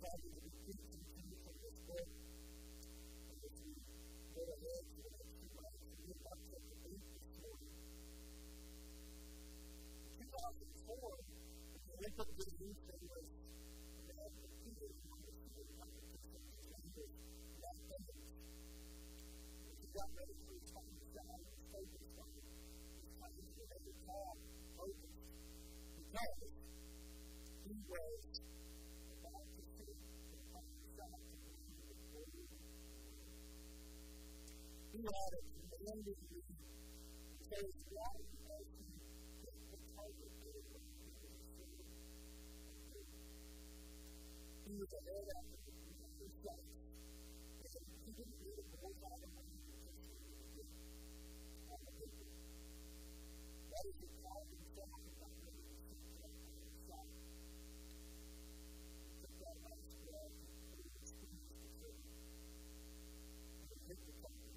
body to be fit and free from this day. And as we go ahead to the next two months, we look up at the eight this morning. In 2004, the Olympic Revolution was a man defeated among the student competition in Congress, not Evans. When he got ready for his final job, he focused on his plans to make a call, focus, because he was We are demanding there is gratification that the target is He was ahead of the first life. He didn't need a whole lot of money to just get the paper. That is the problem of that last hit the target.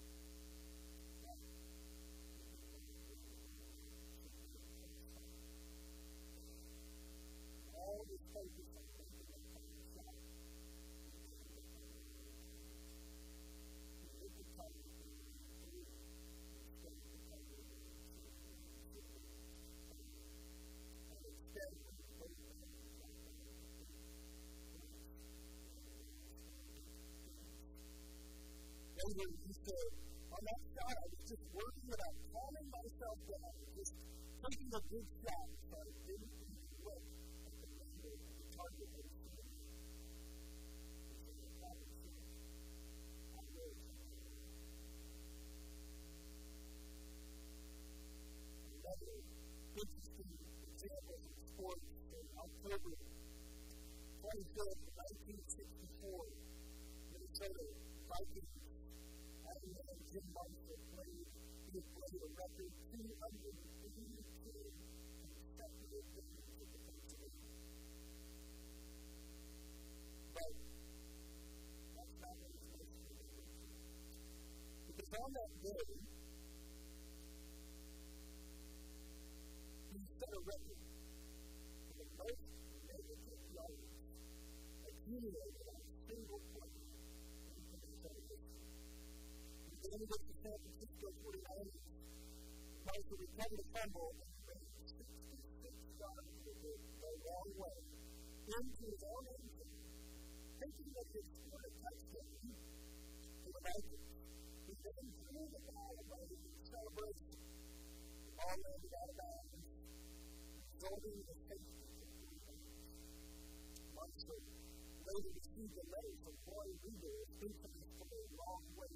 He said, on that shot, I was just calming myself down, just taking a good shot, so I didn't look at the number of the target that was I really Another interesting example sports in October 25th, 1964, Minnesota Vikings Jim played, he played a record 282 consecutive games at the. But that's not what supposed to do. Because on that day, he set a record for the most negative yards accumulated on a single play in Minnesota history. The end of the San Francisco 49ers, Marshall recovered a fumble and ran 66 yards with it the wrong way into his own end zone, thinking that he had scored a touchdown for the Vikings. He then threw the ball away in celebration. The ball landed out of bounds, resulting in a safety for the 49ers. Marshall later received a letter from Roy Weaver, infamous for a long way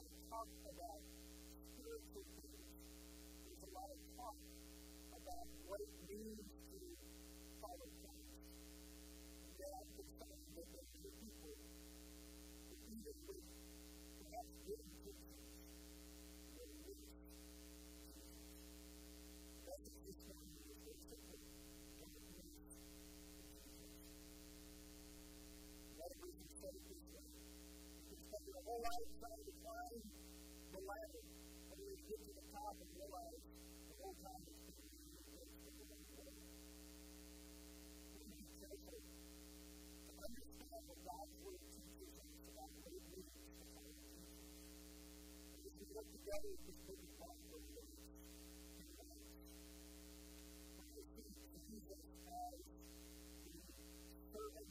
lot of talk about spiritual things. There's a lot of talk about what it means to follow Christ. And yet concerned that there are many people even with perhaps good intentions will lose Jesus. That's a this morning is very simple. Don't lose Jesus. Another reason it can spend their whole lives trying to climb the ladder, and when they get to the top and realize the whole time it's been understand what God's word teaches us about what it means to follow Jesus. And as we look together at this book of God's word, it is he writes. When we see Jesus as the servant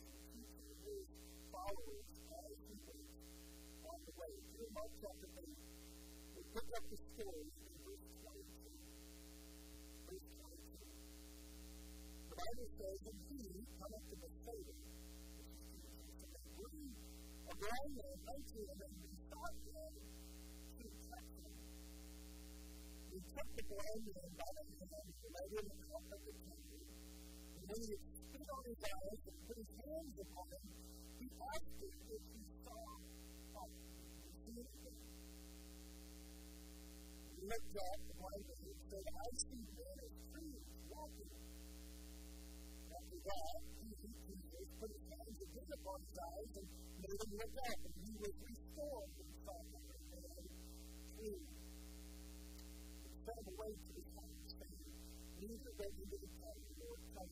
always, as Hebrews, on the way here in Mark chapter 8, we pick up the story in verse 22. Verse 22. The Bible says, And he cometh to Bethsaida, which is Jesus, and they bring a blind man unto him, and besought him to touch him. He took the blind man by the hand, and led him out of the temple. And when he had on his eyes and put his hands upon him, he asked him if he saw see anything? He looked up, the blind and said, I see men as trees walking. After that, he, Jesus, put his hands again upon his eyes and made him look up, and he was restored and saw light and. He to his saying, Neither the temple nor come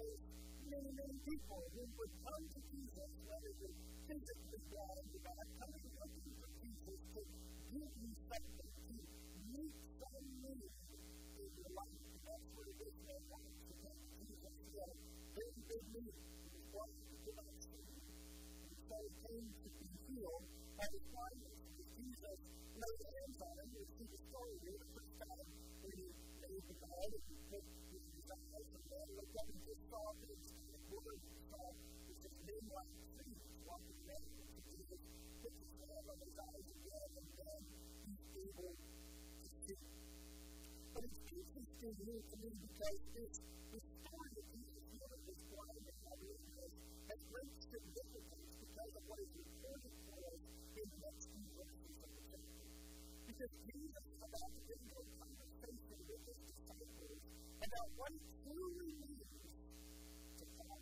because many, many people who would come to Jesus, whether they physically blind or not, coming looking for Jesus to give you something, to meet some need in your life. And that's what it is man wants to come to Jesus. He had a very big need. He was wanting to give up sin. And so he came to be healed by his blindness. Jesus laid hands on him. You see the story here the first time when he laid the guy and he put all of them just saw this word called the name like trees walking back to Jesus, put his hand on his eyes again, and then he's able to see. But it's interesting here to me because this, this story of Jesus healing this blind man on Israel has great significance because of what is recorded for us in the next few verses of the chapter. Because Jesus is about to enter a facing with his disciples about what it truly means to follow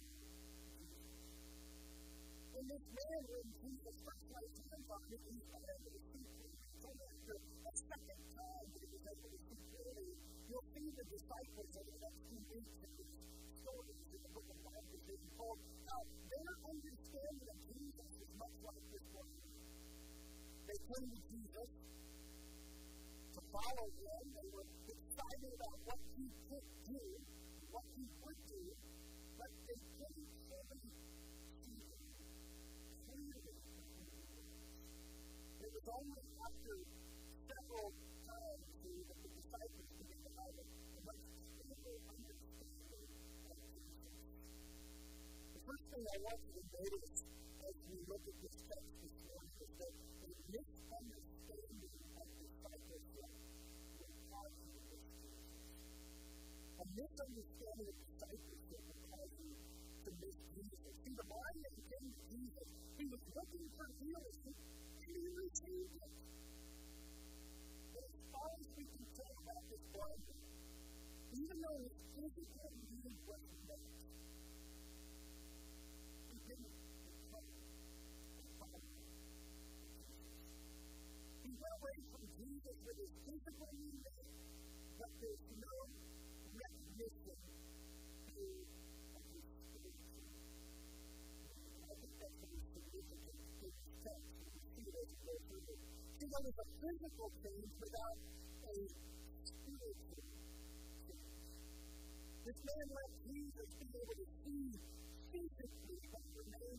Jesus. When this man, when Jesus first laid hands on him, he was able to see clearly. So after a second time that he was able to see clearly, you'll see the disciples over the next few weeks in these stories in the book of Mark as being told how their understanding of Jesus is much like this one. They came to Jesus, follow him. They were excited about what he could do, what he would do, but they couldn't fully see him clearly. It was only after several times that the disciples began to have a much clearer understanding of Jesus. The first thing I want you to notice as we look at this text this morning is that in this a misunderstanding of discipleship that causes to miss Jesus. See, the body of came to Jesus, he was looking for healing, and he received it. But as far as we can tell about this body, even though his physical need was met, he didn't recover. He went away from Jesus with his physical need, but there's no These are the physical things without a spiritual sense. This man let Jesus be able to see physically but remain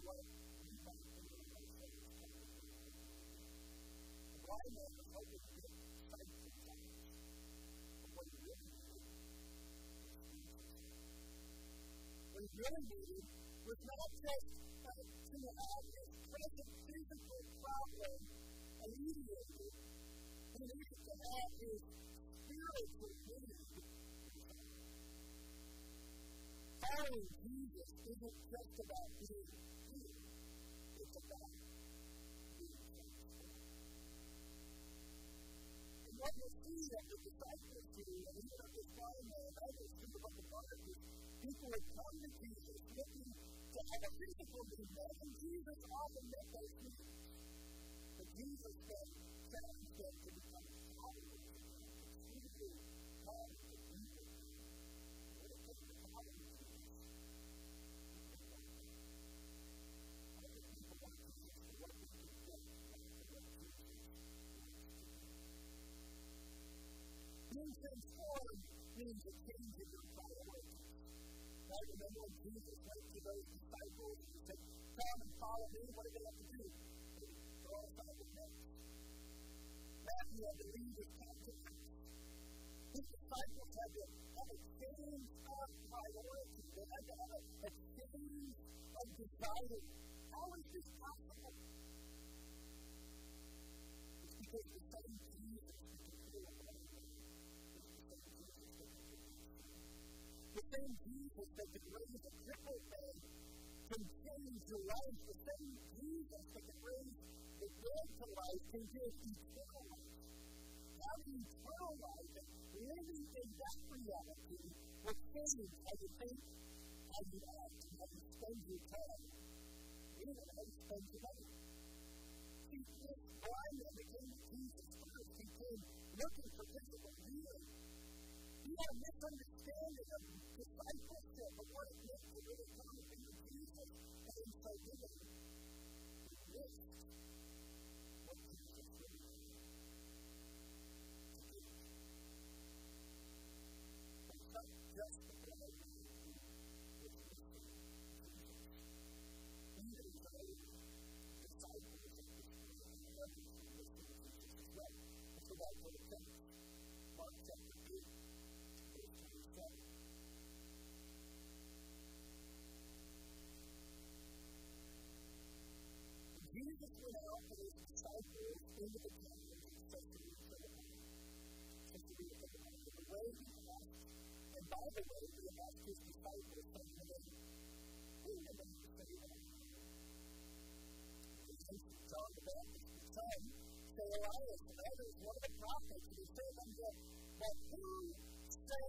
what what he really needed was not just to have his present physical problem alleviated, he needed to have his spiritual need Following Jesus isn't just about being what we see that the disciples do, and even at this time, and others think about the Bible, people would come to Jesus looking to have a physical need, and Jesus often met those needs. But Jesus then challenged them to transformed means a change in your priorities. I remember when Jesus went to those disciples and said, Come and follow me. What did they have to do? Aside their nets. Matthew leave his disciples had to have a change of priority. They had to have a, change of desire. How is this possible? It's because the same Jesus is the The same Jesus that can raise a crippled man can change your life. The same Jesus that can raise the dead to life can give eternal life. Having eternal life and living in that reality will change how you think, how you act, and how you spend your time, even how you spend your money. See, this blind man that came to Jesus first, he came looking for physical healing. not misunderstanding of discipleship, but what it means to really come to Jesus and in so doing, we miss what Jesus really means to do day. Jesus went out with his disciples into the town and said to them, the way he walked, and by the way, he asked his disciples, saying to them, Who will they say that I am? He says John the Baptist, his son, say Elias, and others, one of the prophets, and he said unto them, But who say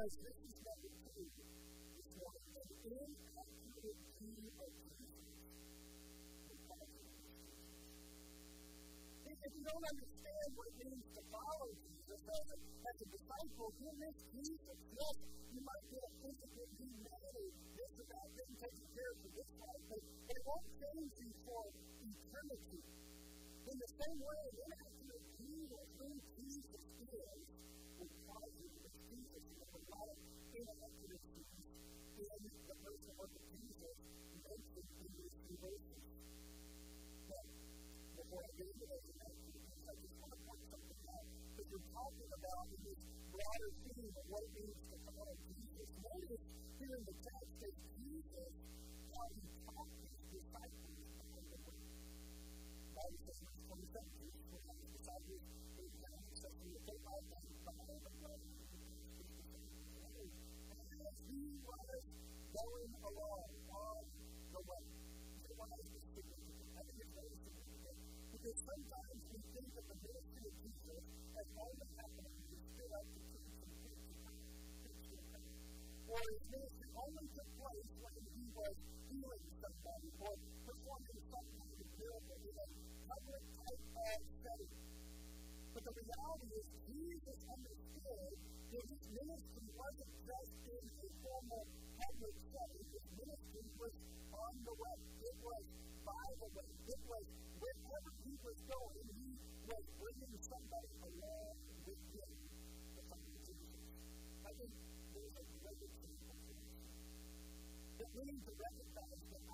Because this is what we do this morning. An inaccurate view of Jesus you. If you don't understand what it means to follow Jesus as a, as a disciple, miss Jesus. Yes, you might get a met this that getting taken care of this life, but it won't change you for eternity. In the same way, an inaccurate view who Jesus is will cause you to. God interacted with Jesus in the person of Jesus mentioned in these two verses. But before I get into those announcements, I just want to point something out. Because we're talking about in this broader theme of what it means to come of Jesus. Notice here in the text that Jesus, how he taught his disciples along the way. Bible says in verse 27, Jesus went out his disciples, they began to say, if they might not by the way, As he was going along on the way, he was significant. I think it's very significant. Because sometimes we think the ministry of Jesus as only happening when up to preach and preach and or his ministry only took place when he was healing somebody or performing some kind of miracle in a public type of setting. But the reality is, Jesus understood that his ministry wasn't just in a formal public setting. His ministry was on the way. It was by the way. It was wherever he was going, he was bringing somebody along with him to find Jesus. I think there's a great example for us. It means to recognize that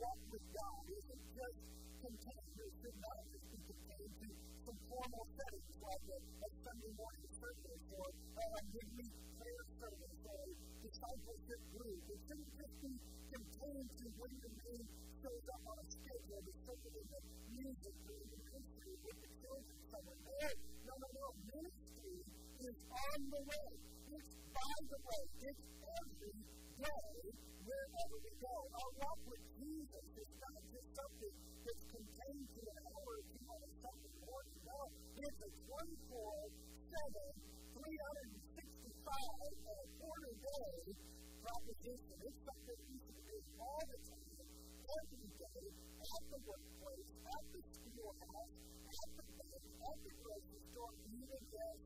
walk with God isn't just contained or should not just be contained to some formal settings like a, a Sunday morning service or uh, a midweek prayer service or discipleship group. It shouldn't just be contained to when the name shows up on a schedule to circle in the music or in the ministry with the children somewhere. No, no, no, no. Ministry is on the way. It's by the way. It's every day wherever we go. Our walk with Jesus is not just something that's contained to an hour or two on a Sunday morning. No, it's a 24 7, 365 uh, quarter day proposition. It's something we should do all the time, every day, at the workplace, at the schoolhouse, at the bank, at the grocery store, even yes,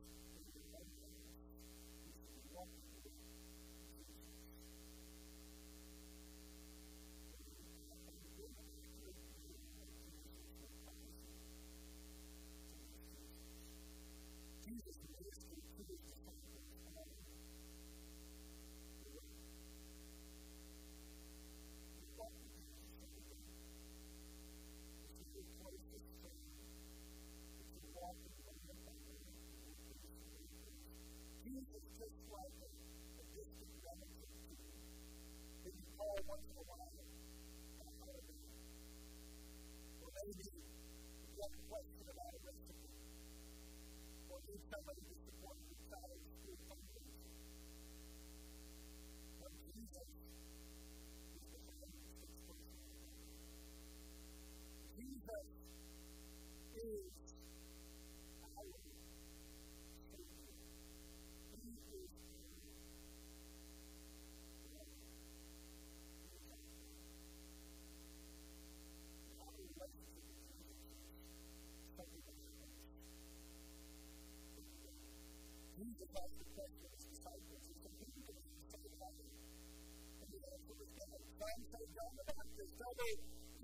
Jesus asked the question of his disciples. He said, Who do you say that I am? And the answer was given. Some say John the Baptist, say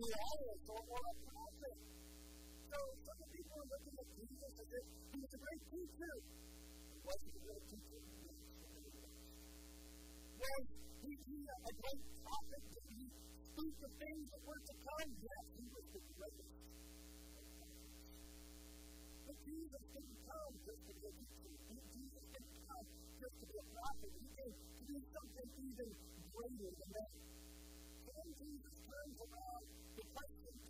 Elias or, or a prophet. So some people are looking at Jesus as if he was a great teacher. He a great teacher? Was a great prophet? Did he speak the things that were to come? Yes, he was the greatest. But Jesus didn't come just to be a teacher. Jesus didn't come just to be a prophet. He came to do something even greater than that. When Jesus turns around, the question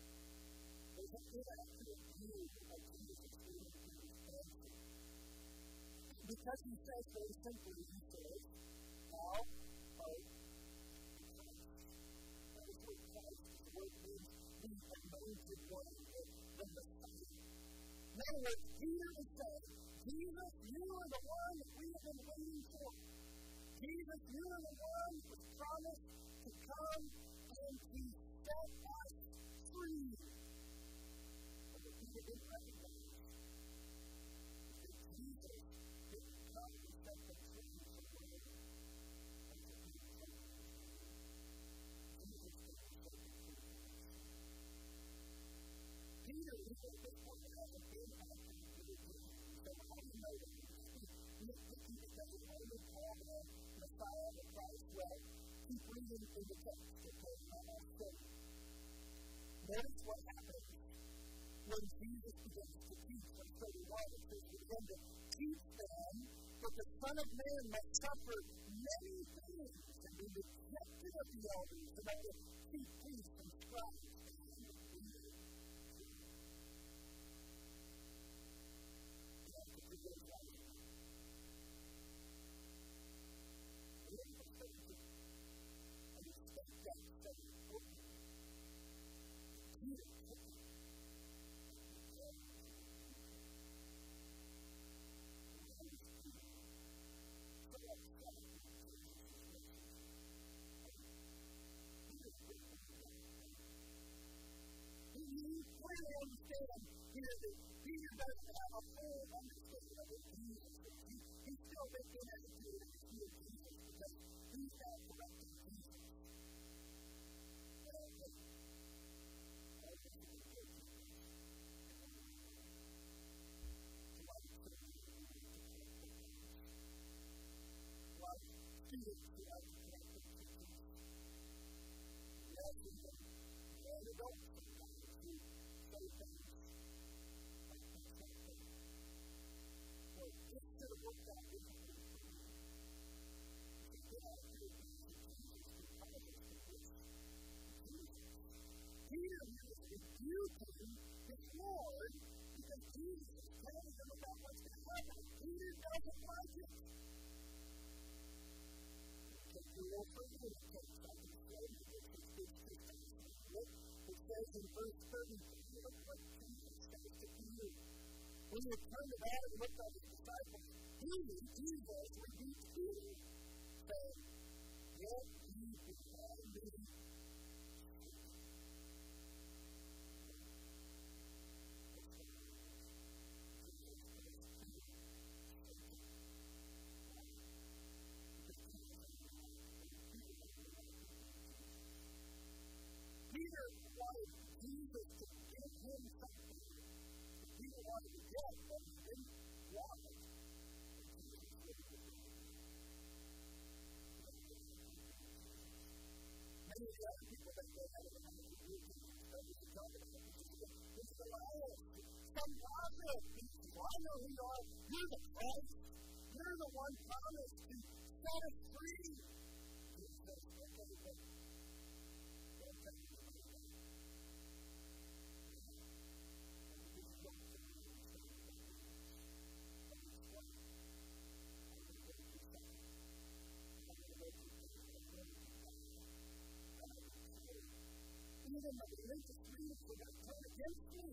Because he says very simply, he says, Christ, the one. In other words, Peter is saying, Jesus, you are the one that we have been waiting for. Jesus, you are the one was promised to come and to set us free. The people didn't recognize that Jesus didn't come to set them free from the Lord. Jesus came to set them free. Peter, who at this point hasn't been active in the so how do you know that he was speaking? He doesn't only call the Messiah, the Christ, well, keep reading in the text, okay? Not. Notice what happens when Jesus begins to teach from 31. It says, He began to teach them that the Son of Man must suffer many things and be rejected of the elders and of the chief priests and scribes and doesn't have a full understanding of what Jesus is. He, he's still making attitude of Jesus because he's not correcting Jesus. Thank you. So, this is the work that we can do. To get out of here, to Jesus, to come to this, to Jesus. Peter was rebuking his Lord because Jesus is telling him about what's going to happen. Peter doesn't like it. Take your old friend and take something from him. It says in verse 30, you know what Says to Peter. When you turn to that and look at his disciples, he, Jesus, rebukes Peter, saying, Get ye behind me, Wanted to get, it. Many of the other people that they had in the group we could talk about this Elias, some gossip. Well, I know who you are. You're the Christ. You're the one promised to set us free. Jesus says, okay, but don't tell me about that. Even the against me.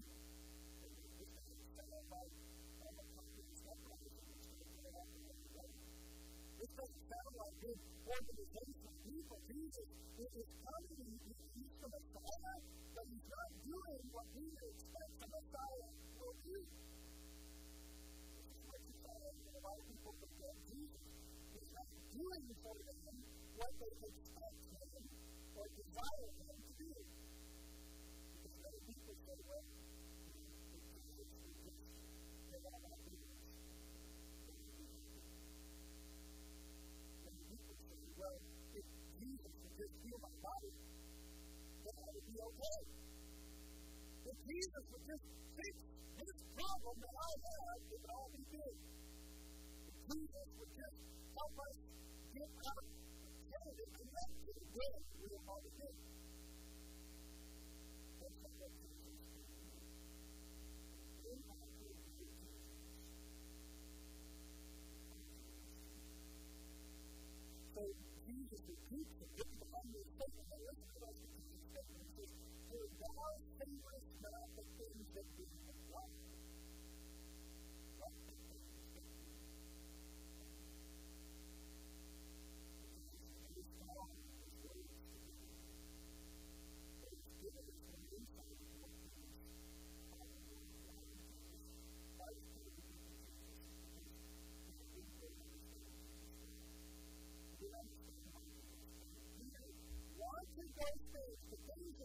This doesn't sound like good organization of people. Jesus is coming, he's the Messiah, but he's not doing what we expect the Messiah do. This is what you find in a lot of people forget Jesus. Not doing for them what they expect him or desire him to do. Because many people say, well, Jesus is just, they're not about Jesus. Many people say, well, if Jesus would just heal my body, then I be okay. If Jesus just fix this problem that I have, it would all be good. If Jesus would just help us get out of pain and connect to the good, we would all be good. So Jesus repeats the good behind the statement that looks at us and says, For thou savest not the things that we have done.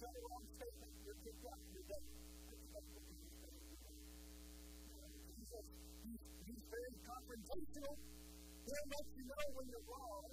Say wrong statement, you're kicked out, you're dead. Jesus, he's, he's very confrontational. He'll let you know when you're wrong,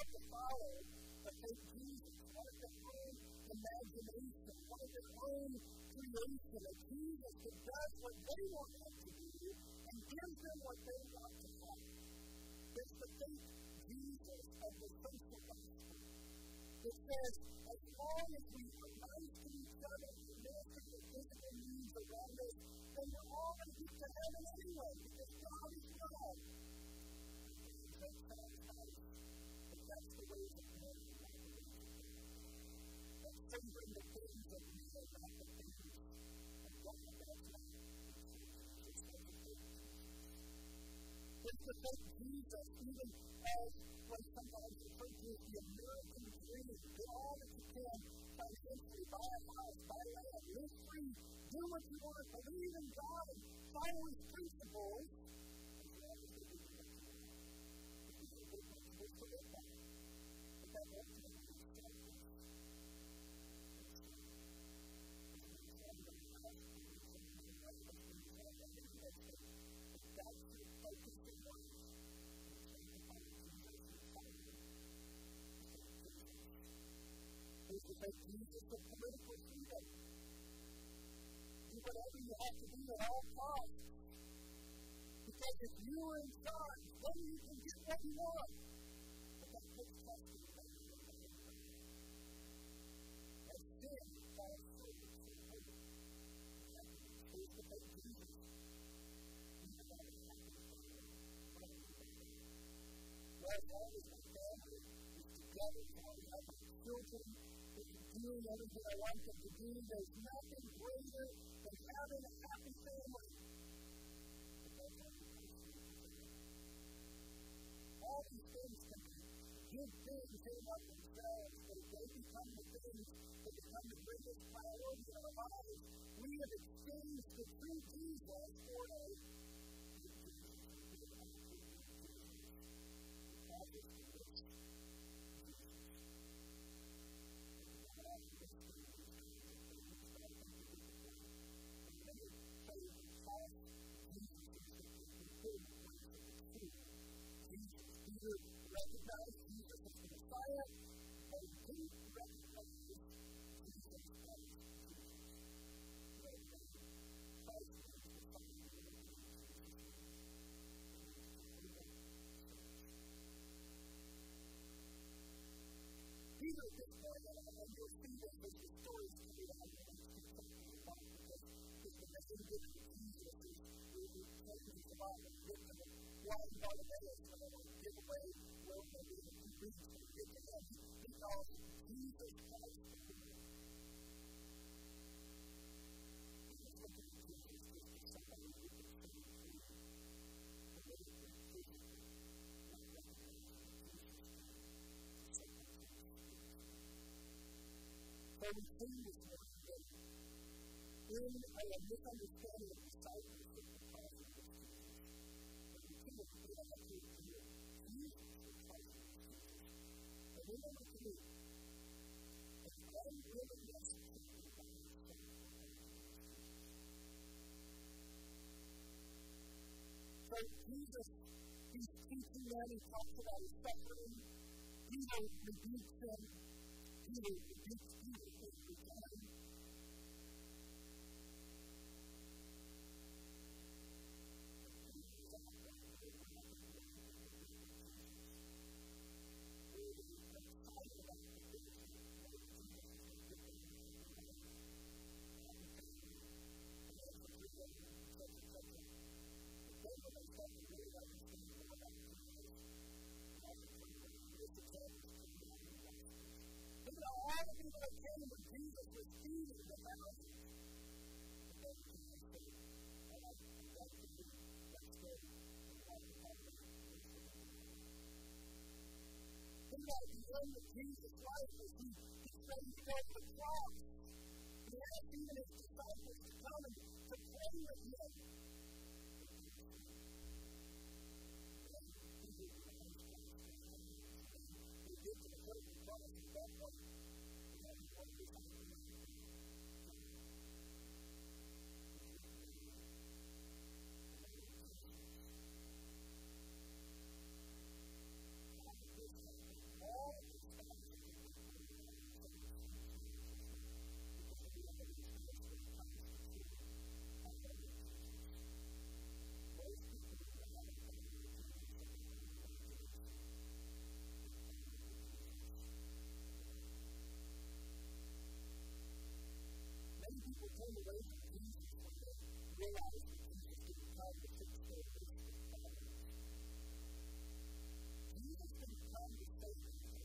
churches love to follow the Jesus, of their own imagination, of their own creation, a Jesus that does what they want him to do and gives them what they want to have. It's the fake Jesus of the social gospel that says, as long as we are nice to each other, we minister the physical needs around us, then we're all going to get to heaven anyway, because God is love. That sounds but that's the way that men not That's favoring the things of men, not the things of God. That's not it's a good It's the fake Jesus, even as what sometimes referred to as the American dream. Do all that you can financially, buy a house, buy land, live free, do what you want, believe in God, and follow His principles. As long as they do what you want. Because the big principles to live by. But that ultimately is selfless. That's your focus in life. Is to make Jesus the political. Do whatever you have to do at all costs. Because if you are in charge, then you can get what you want. But that takes testing. As sin falls short of to make Jesus. Well, as long as my family together, long as I have children, doing everything I want them to do. There's nothing greater than having a happy family. All these things can be good things. In and of themselves, but if they become the things that become the greatest priority in our lives, we have exchanged the true Jesus for a because it's the rich. Jesus recognize Jesus as the Messiah recognize Jesus as Jesus. Christ the we see this morning in a misunderstanding of discipleship sight of the cross of But we came to be able to Jesus the Christ of Jesus. And we know what to do. And all willingness to be to So Jesus, he's teaching them, he talks about his suffering. Peter rebukes him. Peter rebukes Peter, and the end of Jesus' life as he to the cross. He asked even his disciples to come and to pray with him. Many the way to use it for them, realize we can to fix their problems. Jesus come to save them from.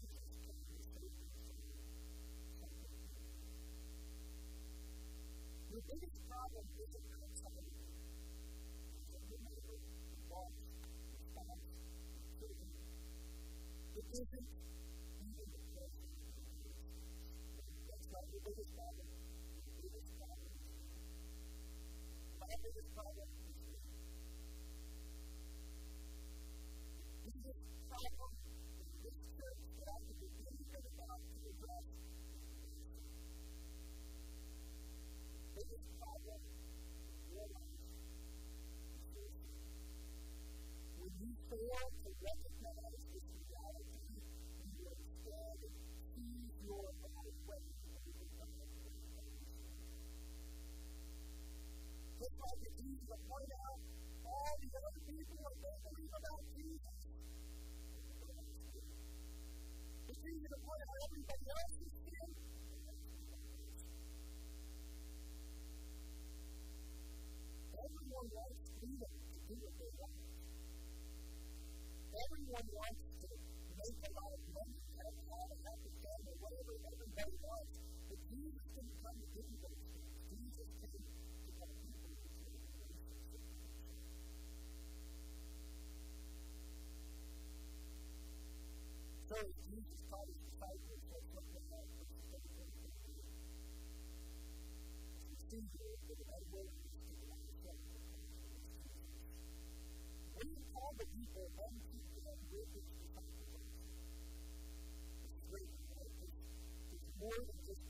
Jesus to save them from. Your biggest problem isn't outside of you. It's in your neighbor, your boss, your spouse, your children. It isn't It is Father. It is Father. My Heavenly Father is me. Jesus problem in this church that I could be anything about to address biggest problem When you fail to recognize this reality, you will instead see your Just like the Jews that point out all the other people that don't believe about Jesus. It's easy to point out everybody else's sin. Everyone wants freedom to do what they want. Everyone wants to make a lot of money, have all the happy family, whatever everybody wants. Jesus can come to Jesus came to help people to change their So Jesus taught his disciples to look at that person that he was going to do. It's easier than the right way to do it yourself. When you call the people and keep them with his disciples, it's great. It's more than just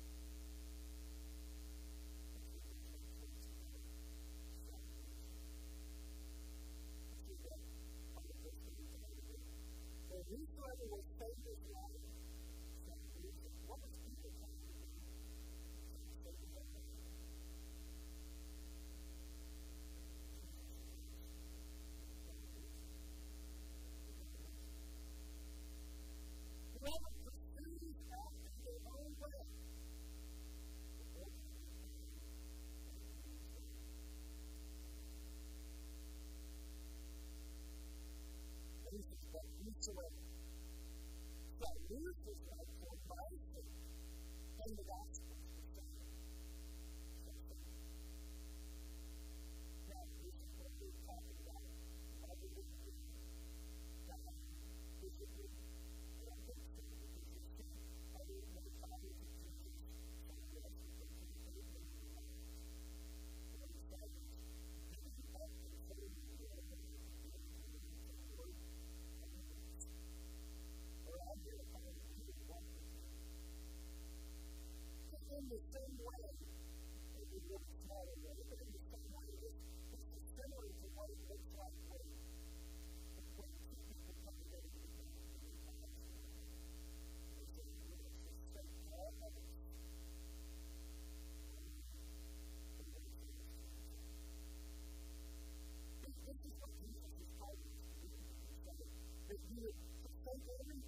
Christus hat vorbei in der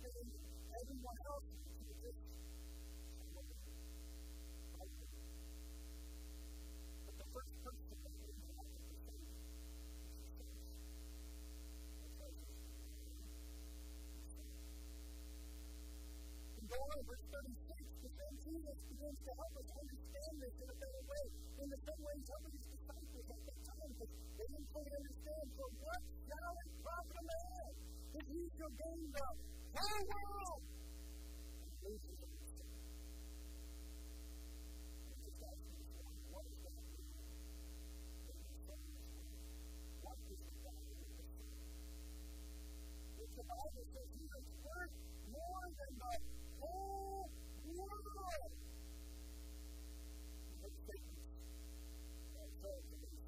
giving everyone else. But the first person that we have to is the. In verse 36, the same Jesus begins to help us understand this in a better way, in the same way he's helping his disciples at that time, because they didn't fully understand. For what shall it profit a man if he shall gain the Wow, wow! And loses it. The Bible says he is worth more than the whole world. Let's take this.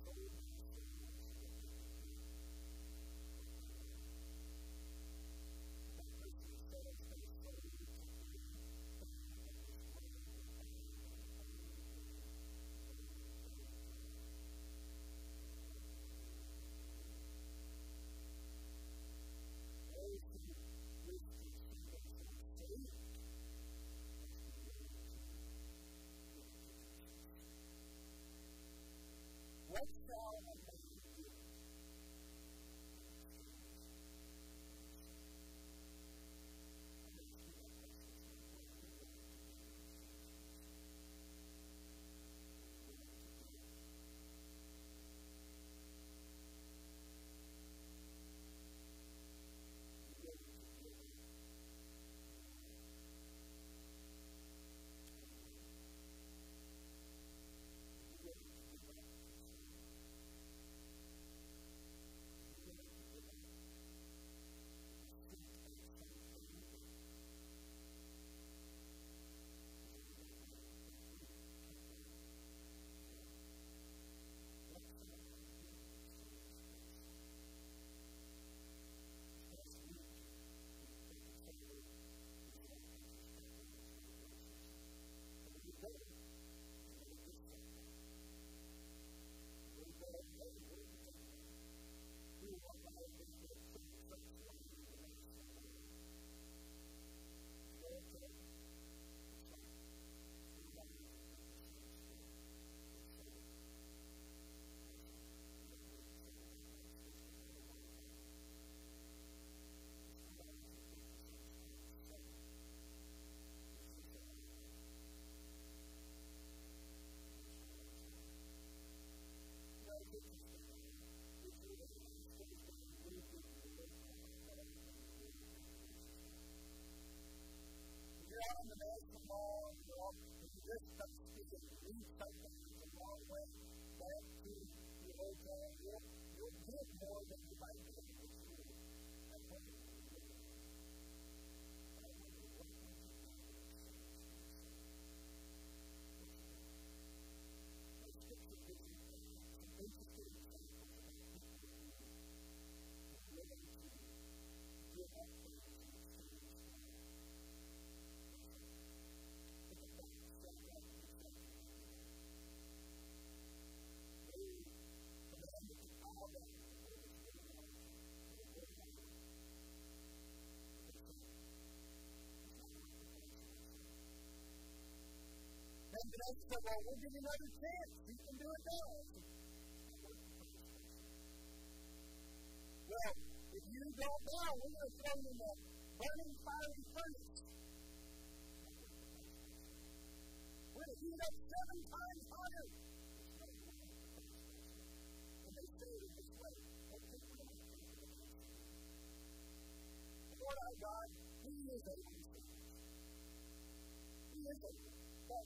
if you come back the wrong way, back in the school. And the said, Well, we'll give you another chance. You can do it now. Well, if you don't now, we're going to throw you in the burning fiery furnace. We're going to heat up seven times hotter. And they say it this way. Lord our God, He is able. He is able. But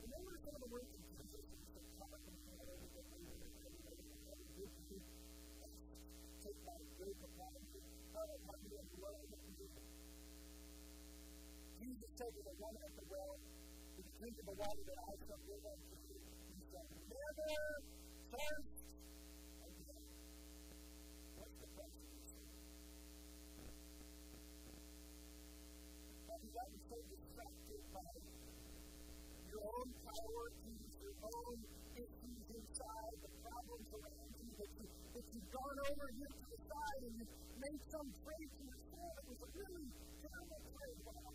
Remember some of the words of Jesus that come up in the take my grape upon you, how it might be in love with you. Said the woman at the well, who drink of the water that I shall give unto you, he said, Never thirst again. What's the question you say? Have you gotten so distracted by your own priorities, your own issues inside, the problems around you that, you, that you've gone over here to the side and you've made some trade to yourself. It was a really terrible trade.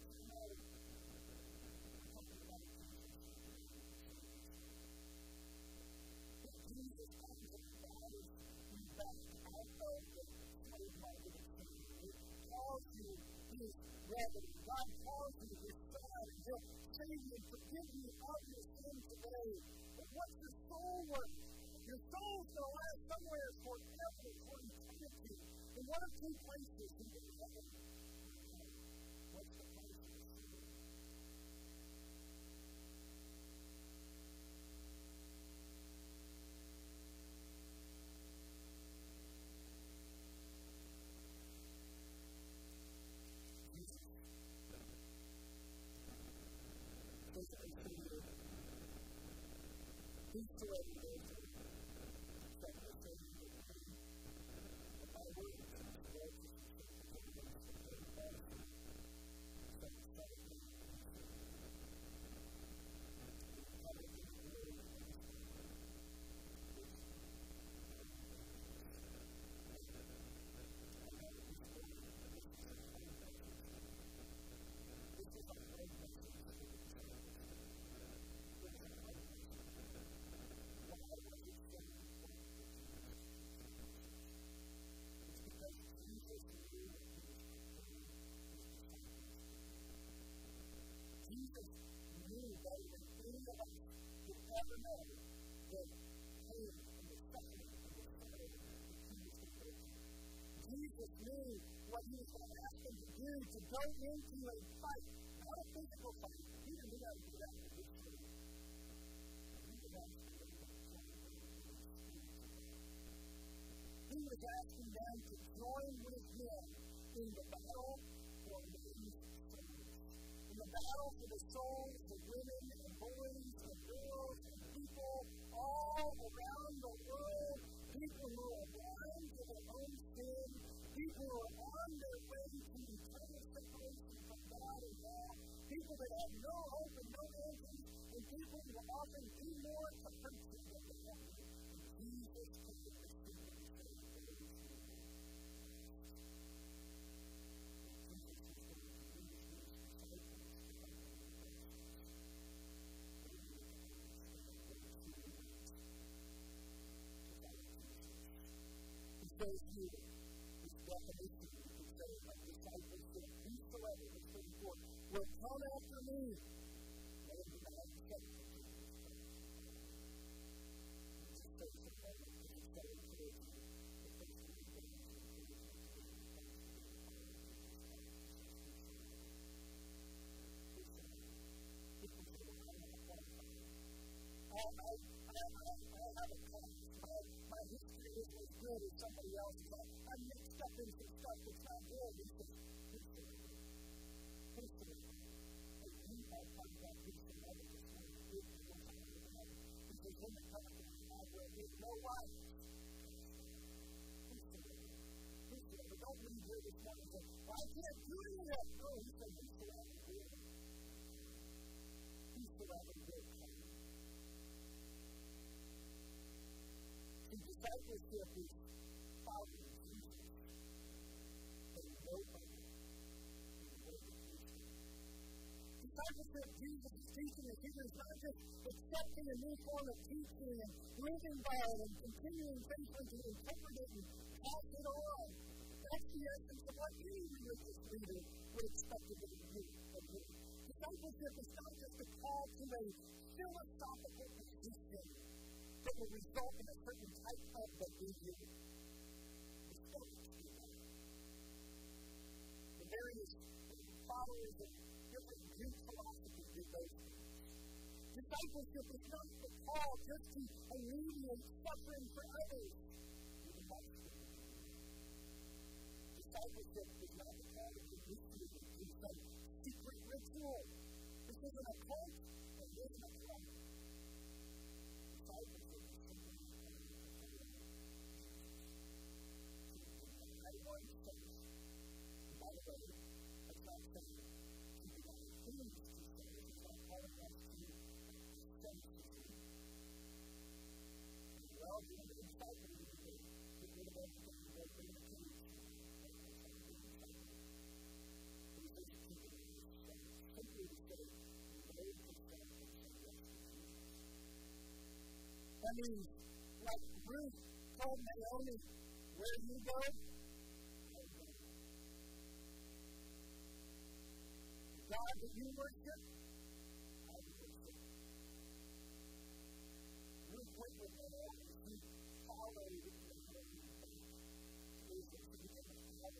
Jesus knew what he was going to ask them to do to go into a fight, not a physical fight. He didn't do that for his children. He was asking them to He was asking them to join with him in the battle for men's souls. In the battle for the souls of women and boys and girls and people all around the world, people who people who are on their way to eternal separation from God and hell, people that have no hope and no answers, and people will often do more to hurt you than to help you. Jesus faith of will come after me, good as somebody else's. I, I'm mixed up in some stuff that's not good. He says. Whosoever. And to the life. Whosoever. Whosoever. Don't leave here this morning and can't do that. No, he said, whosoever will. Whosoever will come. See, discipleship is following Jesus and no other in the way that he should. Discipleship, Jesus is teaching us here is not just accepting a new form of teaching and living by it and continuing faithfully to interpret it and pass it on. That's the essence of what any religious leader would expect of you. Discipleship is not just a call to a philosophical position that will result in a certain type of behavior. It's not that. The various followers of Greek philosophies did. Discipleship is not the call just to alleviate suffering for others. Discipleship is not the call to initiate in some secret ritual. This isn't a cult, and it isn't a follow Jesus. To deny oneself. By the way, that's not saying to deny things to say. It's not calling us to asceticism. Well, you're going to be discipled if you get rid of everything and go bring the cage. I mean, like Ruth told Naomi, where you go, God that you worship, I worship. Ruth went with Naomi. She followed Naomi. Jesus, she became a.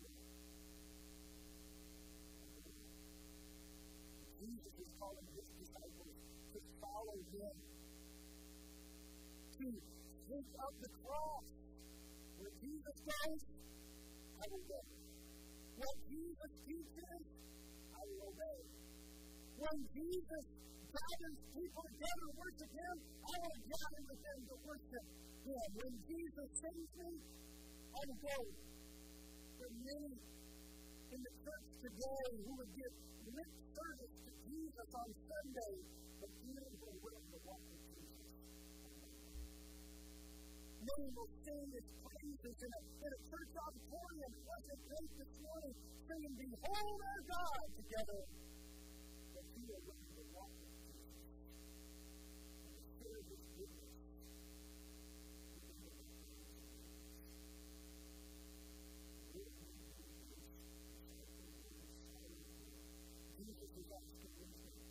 Jesus is calling his disciples to follow him, to take up the cross. Where Jesus goes, I will go. What Jesus teaches, I will obey. When Jesus gathers people together to worship him, I will gather with them to worship him. When Jesus sends me, I will go. There many in the church today who would give lip service to Jesus on Sunday, but few are willing to walk with Jesus. Many will sing his praises in a, in a church auditorium. It wasn't this morning singing Behold our God together. But few are willing to walk with Jesus and to share his goodness with the other Jesus is asking wisdom.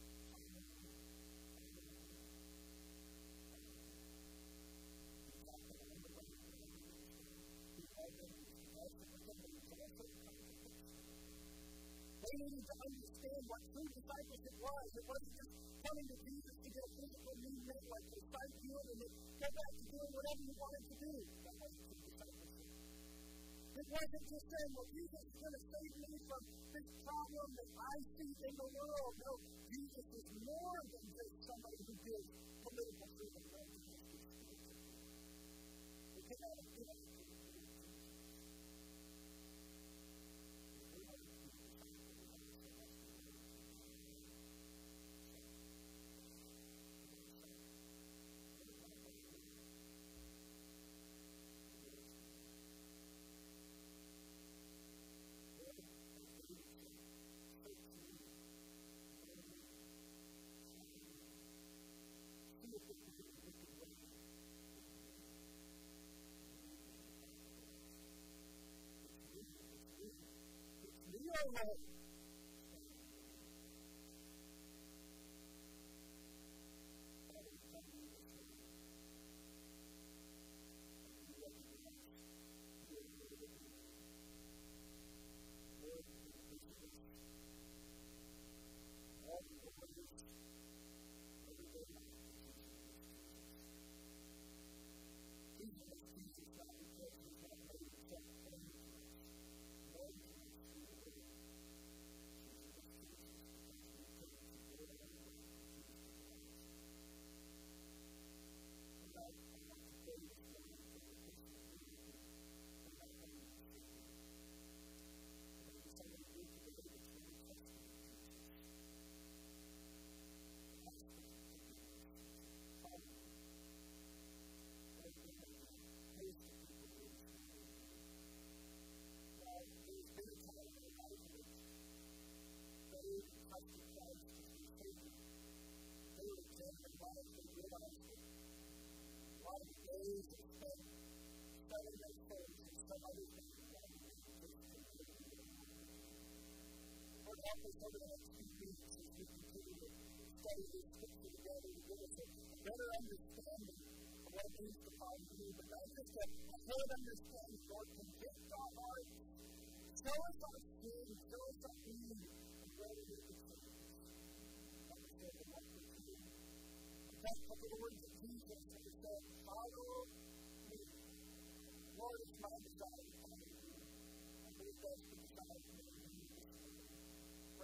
They needed to understand what true discipleship was. It wasn't just coming to Jesus to get a physical need met, like your sight healed, and then go back to doing whatever you wanted to do. That wasn't true discipleship. It wasn't just saying, well, Jesus is going to save me from this problem that I see in the world. No, Jesus is more than just somebody who gives political freedom. Lord. Help us over the next few weeks as we continue to study this scripture together to give us a better understanding of what it means to follow you, but not just a, a understanding, Lord, convict our hearts. Show us our sin, show us our need, and where we need to change. Understand the one for you. That's what the words of Jesus that said, follow me. Lord, it's my desire to follow you. I believe that's